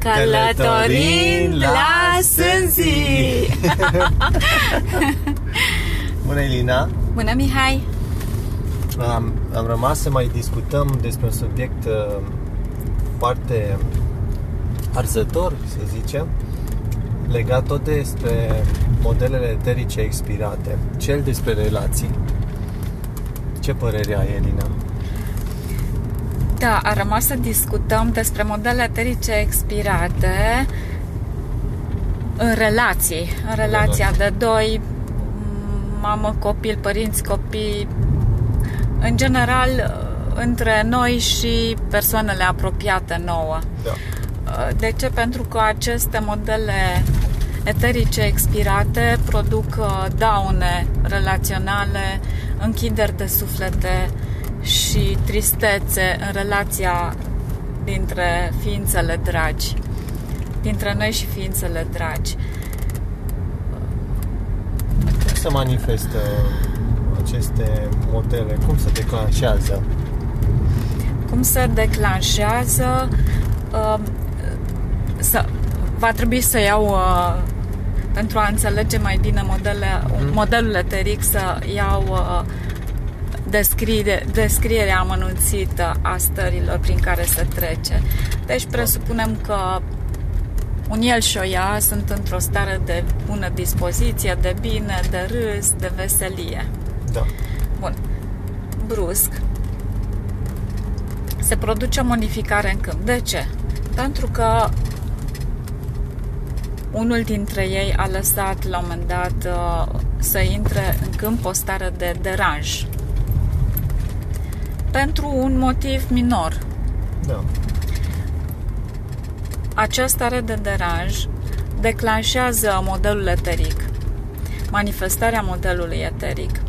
Călătorind la Sânzi! Bună, Elina! Bună, Mihai! Am, am rămas să mai discutăm despre un subiect uh, foarte arzător, să zicem, legat tot despre modelele eterice expirate, cel despre relații. Ce părere ai, Elina? Da, a rămas să discutăm despre modele eterice expirate în relații, în relația de doi, mamă, copil, părinți, copii, în general între noi și persoanele apropiate nouă. Da. De ce? Pentru că aceste modele eterice expirate produc uh, daune relaționale, închideri de suflete, și tristețe în relația dintre ființele dragi, dintre noi și ființele dragi. Cum se manifestă aceste modele? Cum se declanșează? Cum se declanșează? Uh, să, va trebui să iau uh, pentru a înțelege mai bine modele, mm. modelul eteric să iau uh, descrie, descrierea amănunțită a stărilor prin care se trece. Deci presupunem că un el și o ea sunt într-o stare de bună dispoziție, de bine, de râs, de veselie. Da. Bun. Brusc se produce o modificare în câmp. De ce? Pentru că unul dintre ei a lăsat la un moment dat uh, să intre în câmp o stare de deranj pentru un motiv minor. Da. Această stare de deranj declanșează modelul eteric, manifestarea modelului eteric.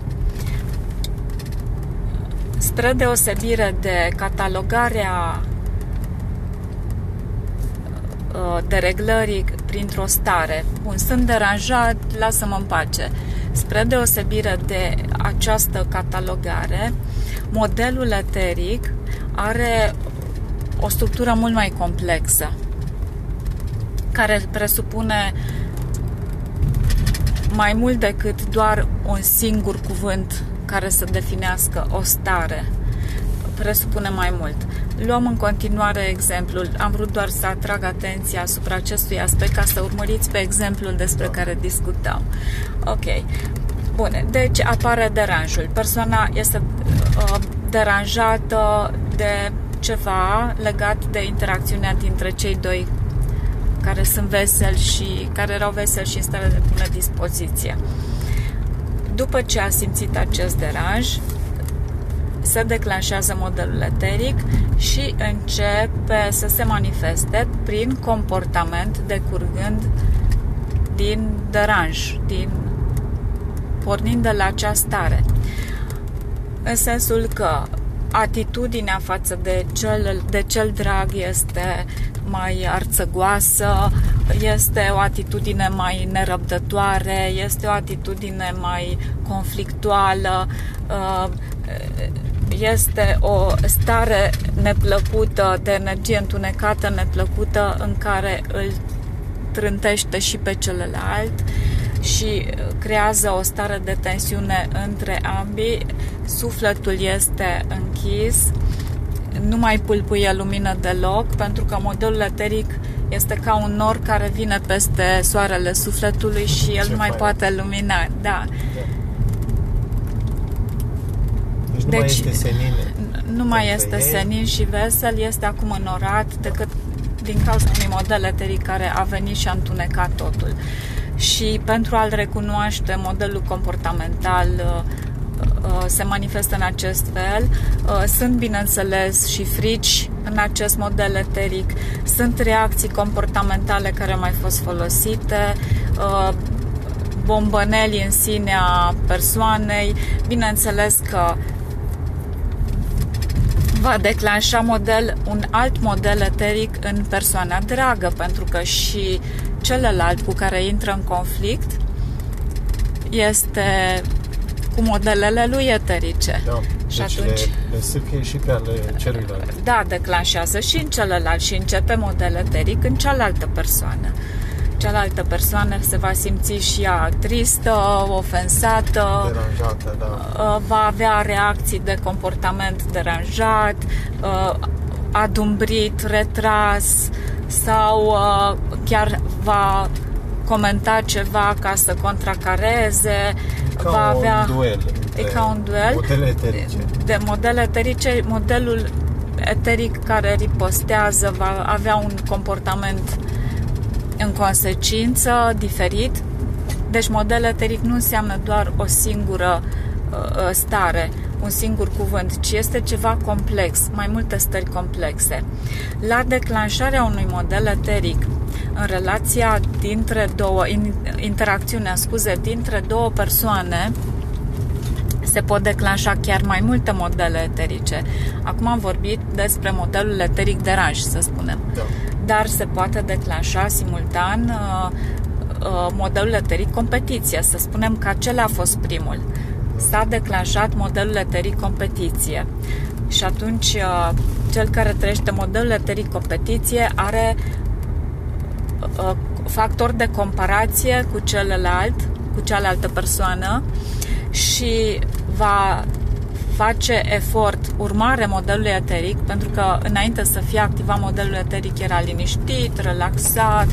Spre deosebire de catalogarea uh, de reglării printr-o stare. Bun, sunt deranjat, lasă-mă în pace. Spre deosebire de această catalogare, modelul eteric are o structură mult mai complexă, care presupune mai mult decât doar un singur cuvânt care să definească o stare. Presupune mai mult. Luăm în continuare exemplul. Am vrut doar să atrag atenția asupra acestui aspect ca să urmăriți pe exemplul despre care discutăm. Ok. Bune, deci apare deranjul. Persoana este uh, deranjată de ceva legat de interacțiunea dintre cei doi care sunt veseli și care erau veseli și în stare de bună dispoziție. După ce a simțit acest deranj, se declanșează modelul eteric și începe să se manifeste prin comportament decurgând din deranj, din pornind de la acea stare. În sensul că atitudinea față de cel, de cel drag este mai arțăgoasă, este o atitudine mai nerăbdătoare, este o atitudine mai conflictuală, uh, este o stare neplăcută, de energie întunecată, neplăcută, în care îl trântește și pe celălalt și creează o stare de tensiune între ambii. Sufletul este închis, nu mai pulpuie lumină deloc, pentru că modelul eteric este ca un nor care vine peste soarele sufletului și el Ce nu mai poate lumina. Da. Deci nu deci, mai este senin. Nu mai este ei. senin și vesel, este acum înorat decât din cauza unui model eteric care a venit și a întunecat totul și pentru a-l recunoaște modelul comportamental uh, uh, se manifestă în acest fel. Uh, sunt, bineînțeles, și frici în acest model eteric, sunt reacții comportamentale care au mai fost folosite, bombăneli în sine a persoanei, bineînțeles că va declanșa model, un alt model eteric în persoana dragă, pentru că și celălalt cu care intră în conflict este cu modelele lui eterice. Da. Și deci atunci, le, le sâfie și pe ale celuilalt. da, declanșează și în celălalt și începe model eteric în cealaltă persoană. Cealaltă persoană se va simți și ea tristă, ofensată, Deranjată, da. uh, va avea reacții de comportament deranjat, uh, adumbrit, retras sau uh, chiar va comenta ceva ca să contracareze, Ca va un avea duel. E între ca un duel Modele eterice. de modele eterice, modelul eteric care ripostează va avea un comportament în consecință diferit. Deci model eteric nu înseamnă doar o singură uh, stare, un singur cuvânt, ci este ceva complex, mai multe stări complexe. La declanșarea unui model eteric, în relația dintre două, in, interacțiunea, scuze, dintre două persoane, se pot declanșa chiar mai multe modele eterice. Acum am vorbit despre modelul eteric de ranj, să spunem. Da. Dar se poate declanșa simultan uh, uh, modelul eteric competiție. Să spunem că acela a fost primul. S-a declanșat modelul eteric competiție. Și atunci uh, cel care trăiește modelul eteric competiție are uh, factor de comparație cu celălalt, cu cealaltă persoană și va face efort urmare modelului eteric, pentru că înainte să fie activat modelul eteric era liniștit, relaxat,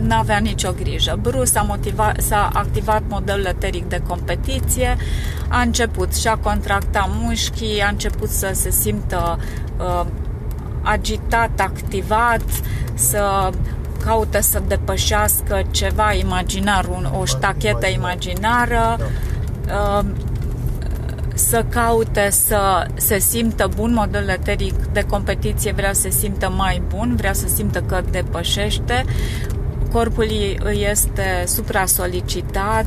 nu avea nicio grijă. Bruce s-a, motivat, s-a activat modelul eteric de competiție, a început și a contracta mușchii, a început să se simtă uh, agitat, activat, să caute să depășească ceva imaginar, un, o ștachetă imaginară, Da. uh, să caute să se simtă bun modelul eteric de competiție, vrea să se simtă mai bun, vrea să simtă că depășește, corpul îi este supra-solicitat,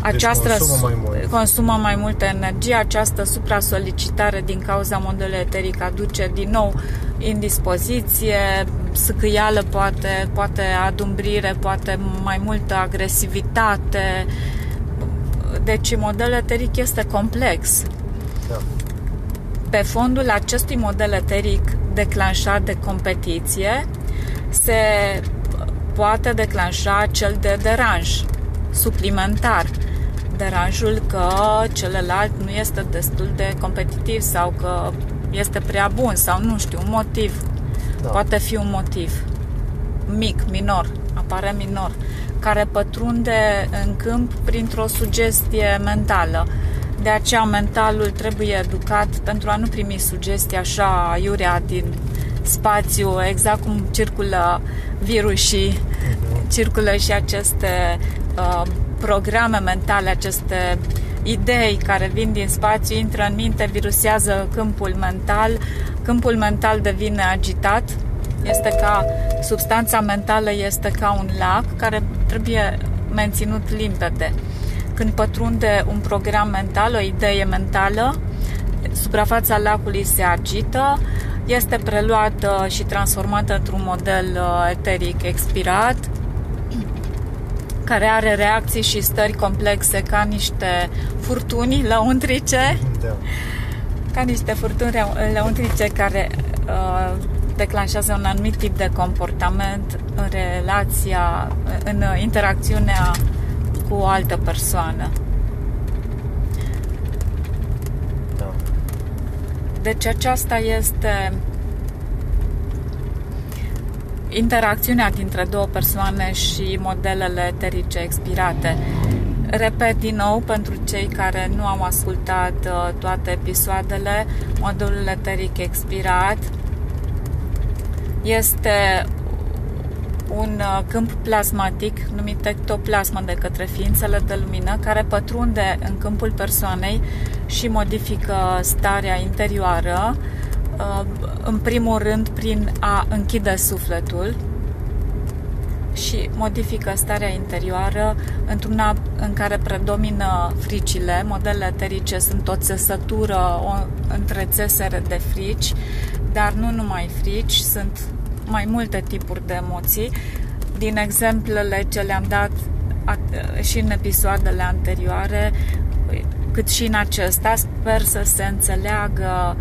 această Deci consumă mai mult. consumă mai multă energie, această supra-solicitare din cauza modelului eteric aduce din nou indispoziție, sâcâială poate, poate adumbrire, poate mai multă agresivitate. Deci modelul eteric este complex. Da. Pe fondul acestui model eteric declanșat de competiție se poate declanșa cel de deranj suplimentar. Deranjul că celălalt nu este destul de competitiv sau că este prea bun sau nu știu, un motiv. Da. Poate fi un motiv mic, minor, apare minor, care pătrunde în câmp printr-o sugestie mentală. De aceea mentalul trebuie educat pentru a nu primi sugestii așa iurea din spațiu, exact cum circulă virusii, circulă și aceste uh, programe mentale, aceste idei care vin din spațiu, intră în minte, virusează câmpul mental, câmpul mental devine agitat, este ca substanța mentală este ca un lac care trebuie menținut limpede. Când pătrunde un program mental, o idee mentală, suprafața lacului se agită, este preluată și transformată într-un model uh, eteric expirat, care are reacții și stări complexe ca niște furtuni lăuntrice, Da. ca niște furtuni reu- lăuntrice care uh, declanșează un anumit tip de comportament în relația, în interacțiunea cu o altă persoană. Da. Deci aceasta este interacțiunea dintre două persoane și modelele eterice expirate. Repet din nou pentru cei care nu au ascultat uh, toate episoadele, modelul eteric expirat este un uh, câmp plasmatic numit ectoplasmă de către ființele de lumină care pătrunde în câmpul persoanei și modifică starea interioară uh, în primul rând prin a închide sufletul și modifică starea interioară într-una în care predomină fricile. Modelele eterice sunt o țesătură, o întrețesere de frici, dar nu numai frici, sunt mai multe tipuri de emoții. Din exemplele ce le-am dat și în episoadele anterioare, cât și în acesta sper să se înțeleagă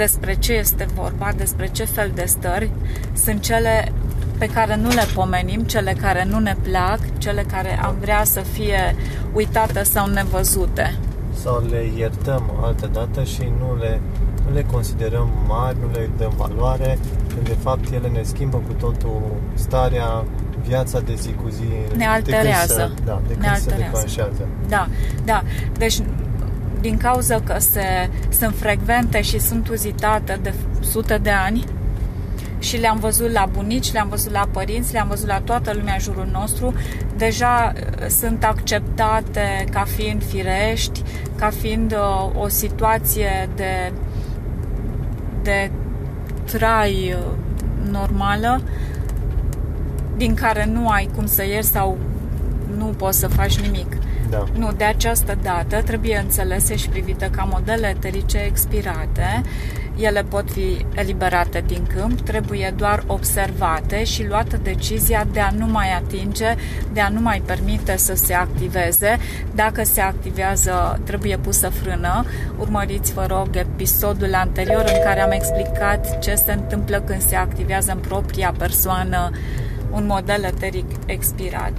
despre ce este vorba, despre ce fel de stări sunt cele pe care nu le pomenim, cele care nu ne plac, cele care am vrea să fie uitate sau nevăzute. Sau le iertăm altă dată și nu le, nu le considerăm mari, nu le dăm valoare, când de fapt ele ne schimbă cu totul starea, viața de zi cu zi. Ne alterează. De când se, da, de când ne se alterează. declanșează. Da, da. Deci din cauza că se, sunt frecvente și sunt uzitate de sute de ani și le-am văzut la bunici, le-am văzut la părinți, le-am văzut la toată lumea în jurul nostru, deja uh, sunt acceptate ca fiind firești, ca fiind uh, o situație de, de trai uh, normală, din care nu ai cum să ieși sau nu poți să faci nimic. Da. Nu, de această dată trebuie înțelese și privite ca modele eterice expirate. Ele pot fi eliberate din câmp, trebuie doar observate și luată decizia de a nu mai atinge, de a nu mai permite să se activeze. Dacă se activează, trebuie pusă frână. Urmăriți, vă rog, episodul anterior în care am explicat ce se întâmplă când se activează în propria persoană un model eteric expirat.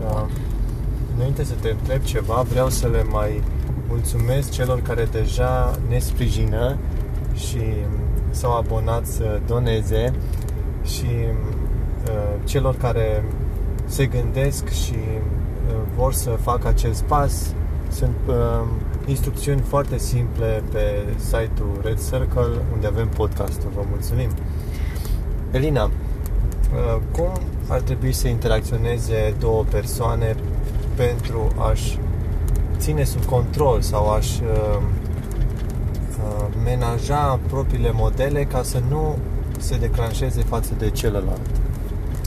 Da. Înainte să te întreb ceva, vreau să le mai mulțumesc celor care deja ne sprijină și s-au abonat să doneze și uh, celor care se gândesc și uh, vor să facă acest pas. Sunt uh, instrucțiuni foarte simple pe site-ul Red Circle unde avem podcastul. Vă mulțumim! Elina, uh, cum ar trebui să interacționeze două persoane pentru a-și ține sub control sau a-și uh, uh, menaja propriile modele ca să nu se declanșeze față de celălalt.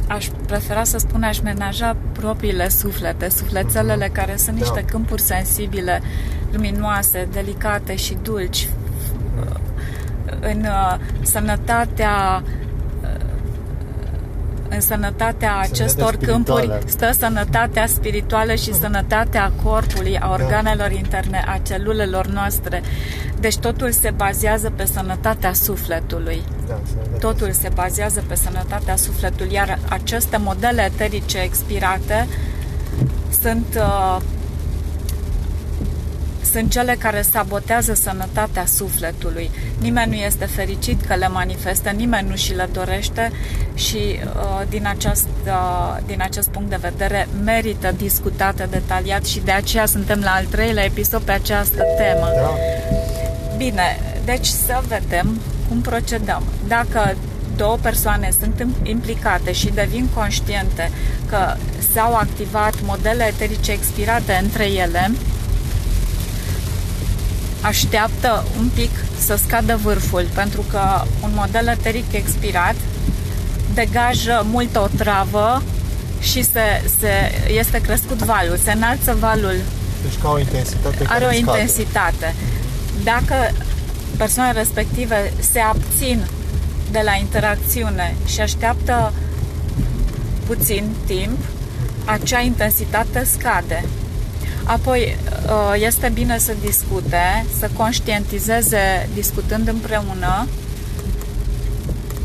Aș prefera să spun aș menaja propriile suflete, sufletelele Mhm. care sunt niște Da. câmpuri sensibile, luminoase, delicate și dulci. În uh, sănătatea uh, în sănătatea acestor câmpuri spirituală. stă sănătatea spirituală și sănătatea corpului, a organelor interne, a celulelor noastre. Deci totul se bazează pe sănătatea sufletului. Da, să Totul se bazează pe sănătatea sufletului, iar aceste modele eterice expirate sunt, uh, sunt cele care sabotează sănătatea sufletului. Nimeni nu este fericit că le manifestă, nimeni nu și le dorește și uh, din, acest, uh, din acest punct de vedere merită discutate detaliat și de aceea suntem la al treilea episod pe această temă. Da, Bine, deci să vedem cum procedăm. Dacă două persoane sunt im- implicate și devin conștiente că s-au activat modele eterice expirate între ele, așteaptă un pic să scadă vârful, pentru că un model eteric expirat degajă multă otravă și se, se, este crescut valul, se înalță valul deci ca o intensitate are care o scade. intensitate. Dacă persoanele respective se abțin de la interacțiune și așteaptă puțin timp, acea intensitate scade. Apoi uh, este bine să discute, să conștientizeze discutând împreună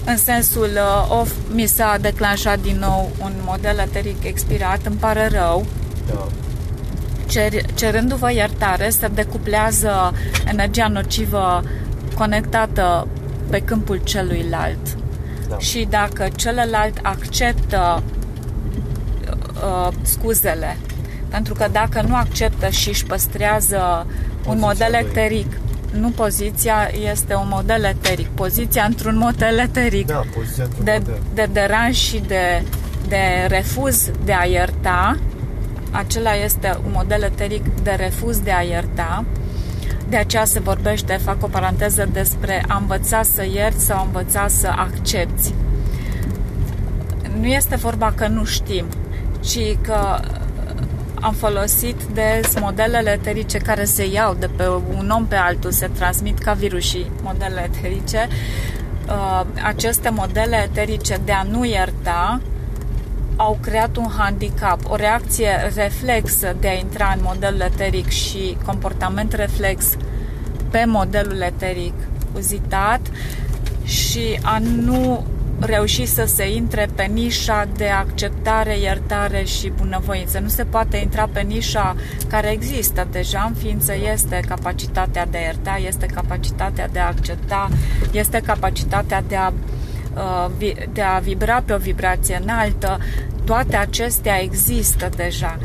în sensul uh, of mi s-a declanșat din nou un model eteric expirat, îmi pare rău, Da. cer, cerându-vă iertare, se decuplează energia nocivă conectată pe câmpul celuilalt. Da. Și dacă celălalt acceptă uh, scuzele, pentru că dacă nu acceptă și își păstrează un Poziția model lui. eteric, nu poziția este un model eteric, poziția într-un model eteric Da, poziția într-un de, model. de deranj și de, de refuz de a ierta, acela este un model eteric de refuz de a ierta. De aceea se vorbește, fac o paranteză, despre a învăța să ierți sau a învăța să accepti. Nu este vorba că nu știm, ci că am folosit des modelele eterice care se iau de pe un om pe altul, se transmit ca virusii modele eterice. Uh, aceste modele eterice de a nu ierta au creat un handicap, o reacție reflexă de a intra în modelul eteric și comportament reflex pe modelul eteric uzitat și a nu reuși să se intre pe nișa de acceptare, iertare și bunăvoință. Nu se poate intra pe nișa care există deja în ființă, este capacitatea de a ierta, este capacitatea de a accepta, este capacitatea de a uh, de a vibra pe o vibrație înaltă, toate acestea există deja.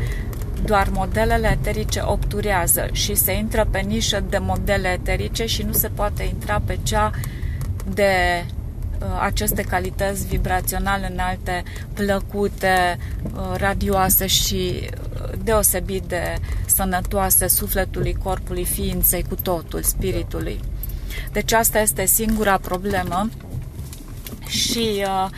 Doar modelele eterice obturează și se intră pe nișă de modele eterice și nu se poate intra pe cea de Uh, aceste calități vibraționale înalte, plăcute, uh, radioase și uh, deosebit de sănătoase sufletului, corpului, ființei, cu totul, spiritului. Deci asta este singura problemă și uh,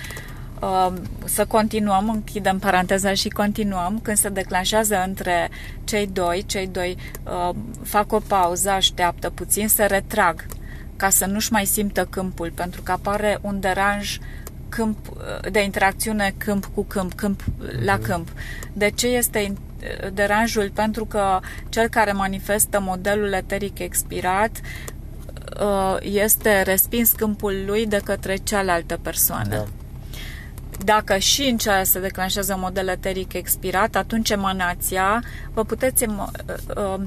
uh, să continuăm, închidem paranteza și continuăm, când se declanșează între cei doi, cei doi uh, fac o pauză, așteaptă puțin, se retrag ca să nu-și mai simtă câmpul, pentru că apare un deranj câmp, de interacțiune câmp cu câmp, câmp la mhm. câmp. De ce este deranjul? Pentru că cel care manifestă modelul eteric expirat uh, este respins câmpul lui de către cealaltă persoană. Da. Dacă și în ceea se declanșează model eteric expirat, atunci emanația, vă puteți uh, uh,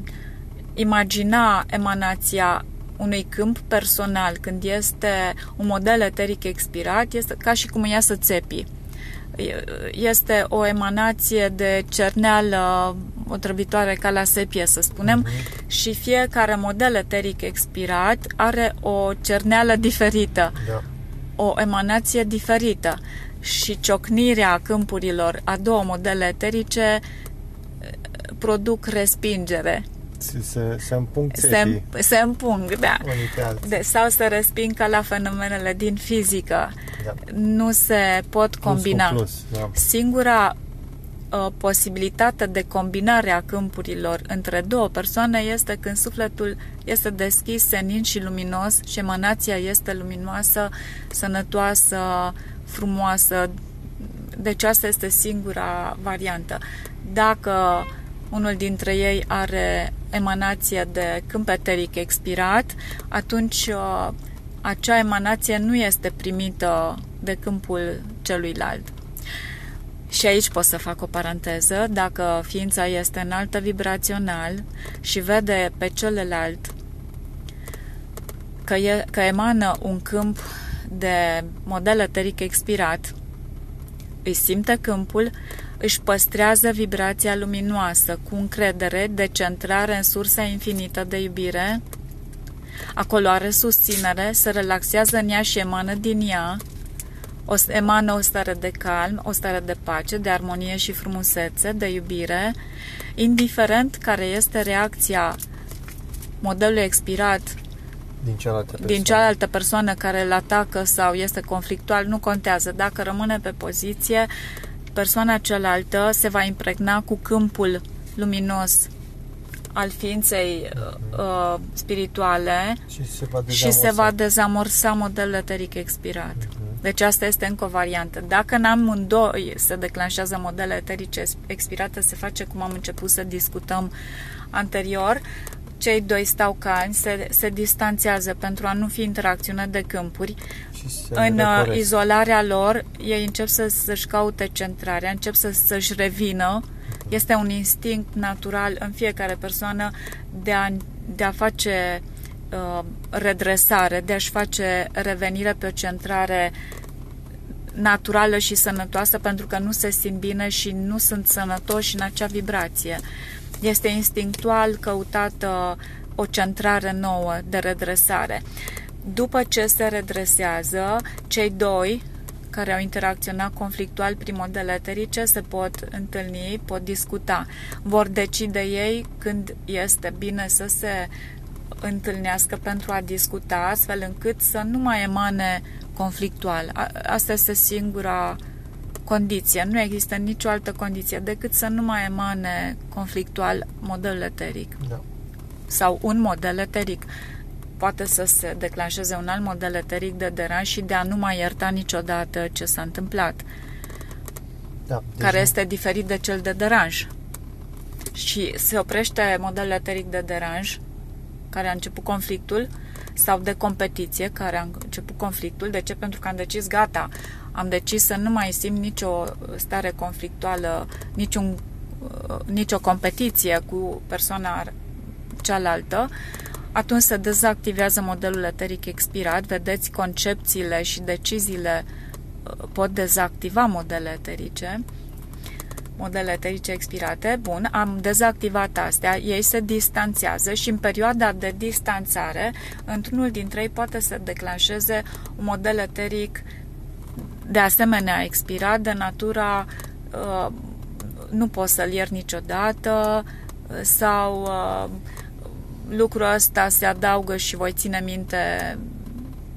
imagina emanația unui câmp personal, când este un model eteric expirat, este ca și cum ia să țepi. Este o emanație de cerneală otrăvitoare ca la sepie, să spunem, uh-huh. și fiecare model eteric expirat are o cerneală diferită, da. o emanație diferită și ciocnirea câmpurilor a două modele eterice produc respingere se, se împung se, se împung, da. De, sau se resping ca la fenomenele din fizică. Da. Nu se pot combina. Plus plus, da. Singura uh, posibilitate de combinare a câmpurilor între două persoane este când sufletul este deschis, senin și luminos și emanația este luminoasă, sănătoasă, frumoasă. Deci asta este singura variantă. Dacă unul dintre ei are emanație de câmp eteric expirat, atunci uh, acea emanație nu este primită de câmpul celuilalt. Și aici pot să fac o paranteză, dacă ființa este înaltă vibrațional și vede pe celălalt că, e, că emană un câmp de model eteric expirat, îi simte câmpul, își păstrează vibrația luminoasă cu încredere, decentrare în sursa infinită de iubire. Acolo are susținere, se relaxează în ea și emană din ea, o, emană o stare de calm, o stare de pace, de armonie și frumusețe, de iubire, indiferent care este reacția modelului expirat din cealaltă persoană, din cealaltă persoană care îl atacă sau este conflictual, nu contează. Dacă rămâne pe poziție, persoana cealaltă se va impregna cu câmpul luminos al ființei uh, spirituale și se va dezamorsa, și se va dezamorsa modelul eteric expirat. Uh-huh. Deci asta este încă o variantă. Dacă în amândoi se declanșează modele eterice expirate, se face cum am început să discutăm anterior, cei doi stau calmi, se, se distanțează pentru a nu fi interacțiune de câmpuri. În uh, izolarea lor, ei încep să, să-și caute centrarea, încep să, să-și revină. Este un instinct natural în fiecare persoană de a, de a face uh, redresare, de a-și face revenire pe o centrare naturală și sănătoasă pentru că nu se simt bine și nu sunt sănătoși în acea vibrație. Este instinctual căutată o centrare nouă de redresare. După ce se redresează, cei doi care au interacționat conflictual prin modele eterice se pot întâlni, pot discuta. Vor decide ei când este bine să se întâlnească pentru a discuta, astfel încât să nu mai emane conflictual. Asta este singura condiție. Nu există nicio altă condiție decât să nu mai emane conflictual modelul eteric. Da. Sau un model eteric. Poate să se declanșeze un alt model eteric de deranj și de a nu mai ierta niciodată ce s-a întâmplat. Da, deci care nu- este diferit de cel de deranj. Și se oprește modelul eteric de deranj, care a început conflictul, sau de competiție, care a început conflictul. De ce? Pentru că am decis, gata, am decis să nu mai simt nicio stare conflictuală, niciun, uh, nicio competiție cu persoana cealaltă, atunci se dezactivează modelul eteric expirat. Vedeți, concepțiile și deciziile uh, pot dezactiva modele eterice modele eterice expirate, bun, am dezactivat astea, ei se distanțează și în perioada de distanțare, într-unul dintre ei poate să declanșeze un model eteric de asemenea expirat, de natura uh, nu pot să-l iert niciodată uh, sau uh, lucrul ăsta se adaugă și voi ține minte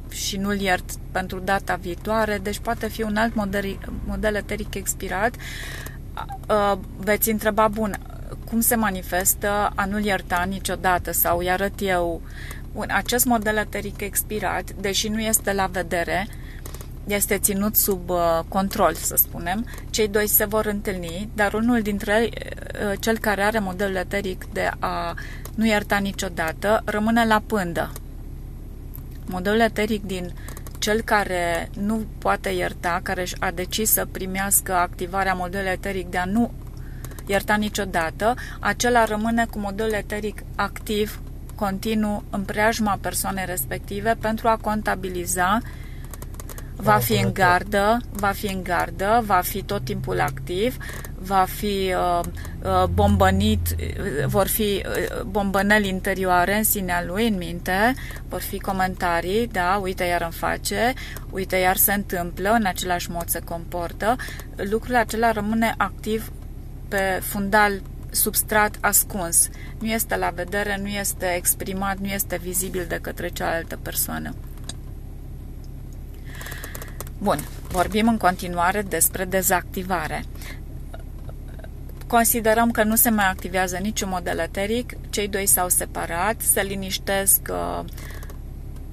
și nu-l iert pentru data viitoare, deci poate fi un alt model, model eteric expirat. Uh, veți întreba, bun, cum se manifestă a nu-l ierta niciodată sau îi arăt eu? Bun, acest model eteric expirat, deși nu este la vedere, este ținut sub uh, control, să spunem. Cei doi se vor întâlni, dar unul dintre ei, uh, cel care are modelul eteric de a nu ierta niciodată, rămâne la pândă. Modelul eteric din cel care nu poate ierta, care a decis să primească activarea modelului eteric de a nu ierta niciodată, acela rămâne cu modelul eteric activ, continuu, în preajma persoanei respective pentru a contabiliza va fi în gardă, va fi în gardă, va fi tot timpul activ, va fi uh, uh, bombănit, uh, vor fi uh, bombăneli interioare în sinea lui, în minte, vor fi comentarii, da, uite iar îmi face, uite iar se întâmplă, în același mod se comportă, lucrul acela rămâne activ pe fundal substrat ascuns. Nu este la vedere, nu este exprimat, nu este vizibil de către cealaltă persoană. Bun, vorbim în continuare despre dezactivare. Considerăm că nu se mai activează niciun model eteric, cei doi s-au separat, se liniștesc uh,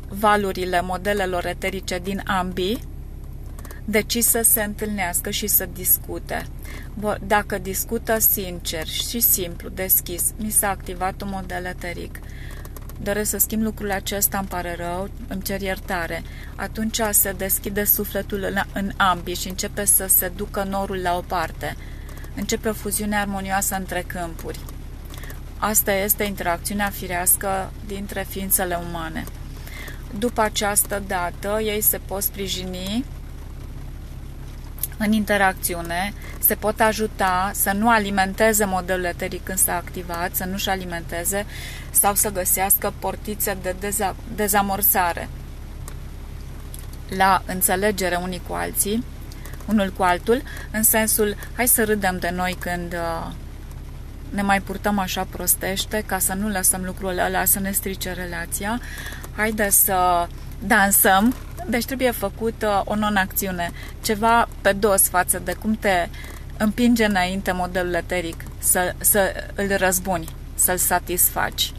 valurile modelelor eterice din ambii, deci să se întâlnească și să discute. Dacă discută sincer și simplu, deschis, mi s-a activat un model eteric, doresc să schimb lucrul acesta, îmi pare rău, îmi cer iertare. Atunci se deschide sufletul în, în ambii și începe să se ducă norul la o parte. Începe o fuziune armonioasă între câmpuri. Asta este interacțiunea firească dintre ființele umane. După această dată, ei se pot sprijini în interacțiune, se pot ajuta să nu alimenteze modelul eteric când s-a activat, să nu-și alimenteze sau să găsească portițe de deza- dezamorsare la înțelegere unii cu alții, unul cu altul, în sensul hai să râdem de noi când uh, ne mai purtăm așa prostește ca să nu lăsăm lucrul ăla să ne strice relația, haide să dansăm, deci trebuie făcută o non-acțiune, ceva pe dos față de cum te împinge înainte modelul eteric, să, să îl răzbuni, să-l satisfaci.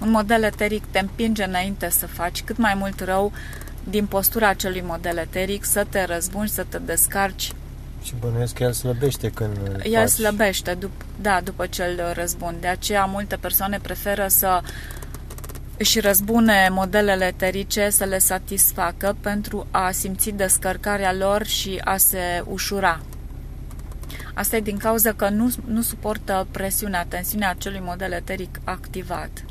Un model eteric te împinge înainte să faci cât mai mult rău din postura acelui model eteric, să te răzbuni, să te descarci. Și bănuiesc că el slăbește când El faci. slăbește, dup- da, după ce îl răzbun. De aceea multe persoane preferă să își răzbune modelele eterice, să le satisfacă pentru a simți descărcarea lor și a se ușura. Asta e din cauza că nu, nu suportă presiunea, tensiunea acelui model eteric activat.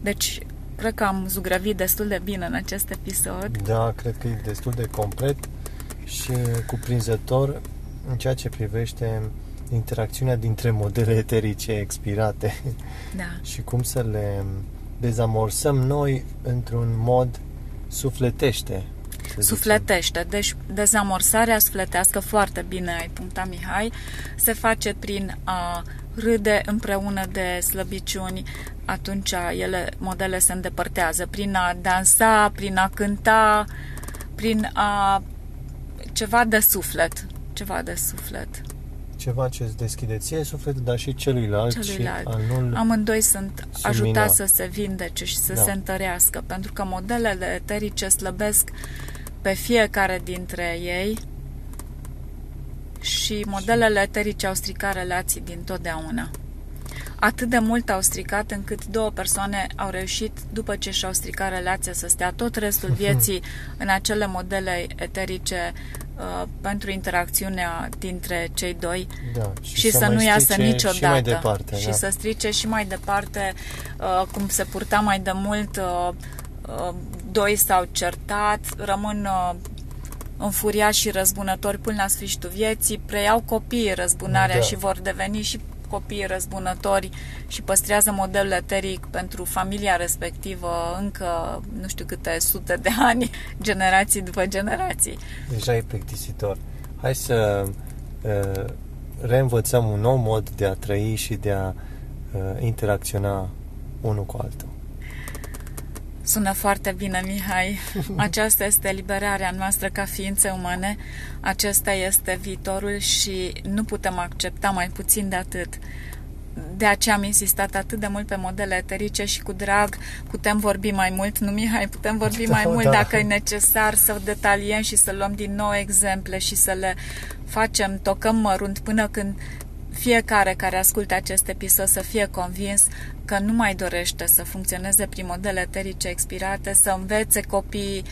Deci, cred că am zugrăvit destul de bine în acest episod. Da, cred că e destul de complet și cuprinzător în ceea ce privește interacțiunea dintre modele eterice expirate Da. și cum să le dezamorsăm noi într-un mod sufletește. să zicem. Sufletește. Deci dezamorsarea sufletească foarte bine ai punctat Mihai. Se face prin a râde împreună de slăbiciuni, atunci ele, modele se îndepărtează. Prin a dansa, prin a cânta, prin a ceva de suflet. Ceva de suflet. Ceva ce îți deschide ție sufletul, dar și celuilalt, Celuilalt. și a nu Amândoi sunt Sumina. ajutați să se vindece și să Da. se întărească, pentru că modelele eterice slăbesc pe fiecare dintre ei și modelele eterice au stricat relații din totdeauna. Atât de mult au stricat încât două persoane au reușit, după ce și-au stricat relația, să stea tot restul vieții în acele modele eterice uh, pentru interacțiunea dintre cei doi Da, și, să să mai nu iasă strice niciodată. Și mai departe, și da. să strice și mai departe uh, cum se purta mai de mult uh, uh, doi s-au certat, rămân uh, înfuriați și răzbunători până la sfârșitul vieții, preiau copiii răzbunarea Da. și vor deveni și copiii răzbunători și păstrează modelul eteric pentru familia respectivă încă nu știu câte sute de ani, generații după generații. Deja e plictisitor. Hai să uh, reînvățăm un nou mod de a trăi și de a uh, interacționa unul cu altul. Sună foarte bine, Mihai. Aceasta este eliberarea noastră ca ființe umane. Acesta este viitorul și nu putem accepta mai puțin de atât. De aceea am insistat atât de mult pe modele eterice și cu drag putem vorbi mai mult, nu Mihai? Putem vorbi mai Da, mult da. dacă e necesar să detaliem și să luăm din nou exemple și să le facem, tocăm mărunt până când fiecare care ascultă acest episod să fie convins că nu mai dorește să funcționeze prin modele eterice expirate, să învețe copiii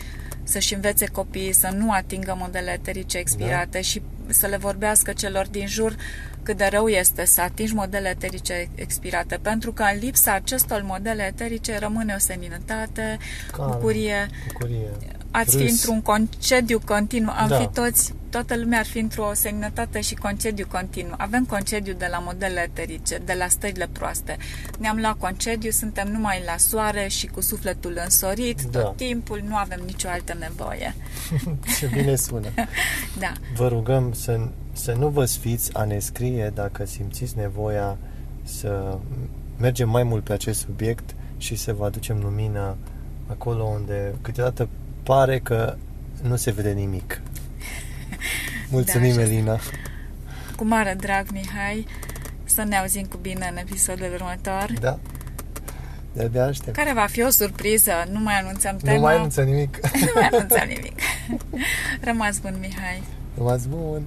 să-și învețe copiii să nu atingă modele eterice expirate da. și să le vorbească celor din jur cât de rău este să atingi modele eterice expirate, pentru că în lipsa acestor modele eterice rămâne o seminătate, Calm, bucurie, bucurie ați râs. fi într-un concediu continuu, am Da. fi toți, toată lumea ar fi într-o seminătate și concediu continuu. Avem concediu de la modele eterice, de la stările proaste. Ne-am luat concediu, suntem numai la soare și cu sufletul însorit Da. tot timpul, nu avem nicio altă nevoie. Ce bine sună. Da, Vă rugăm să, să nu vă sfiți a ne scrie dacă simțiți nevoia să mergem mai mult pe acest subiect și să vă aducem lumină acolo unde câteodată pare că nu se vede nimic. Mulțumim, Da, așa Elina. cu mare drag, Mihai, să ne auzim cu bine în episodul următor, Da. De-abia aștept. care va fi o surpriză, nu mai anunțăm tema. Nu mai anunță nimic. nu mai anunțăm nimic. Rămas bun, Mihai. Rămas bun.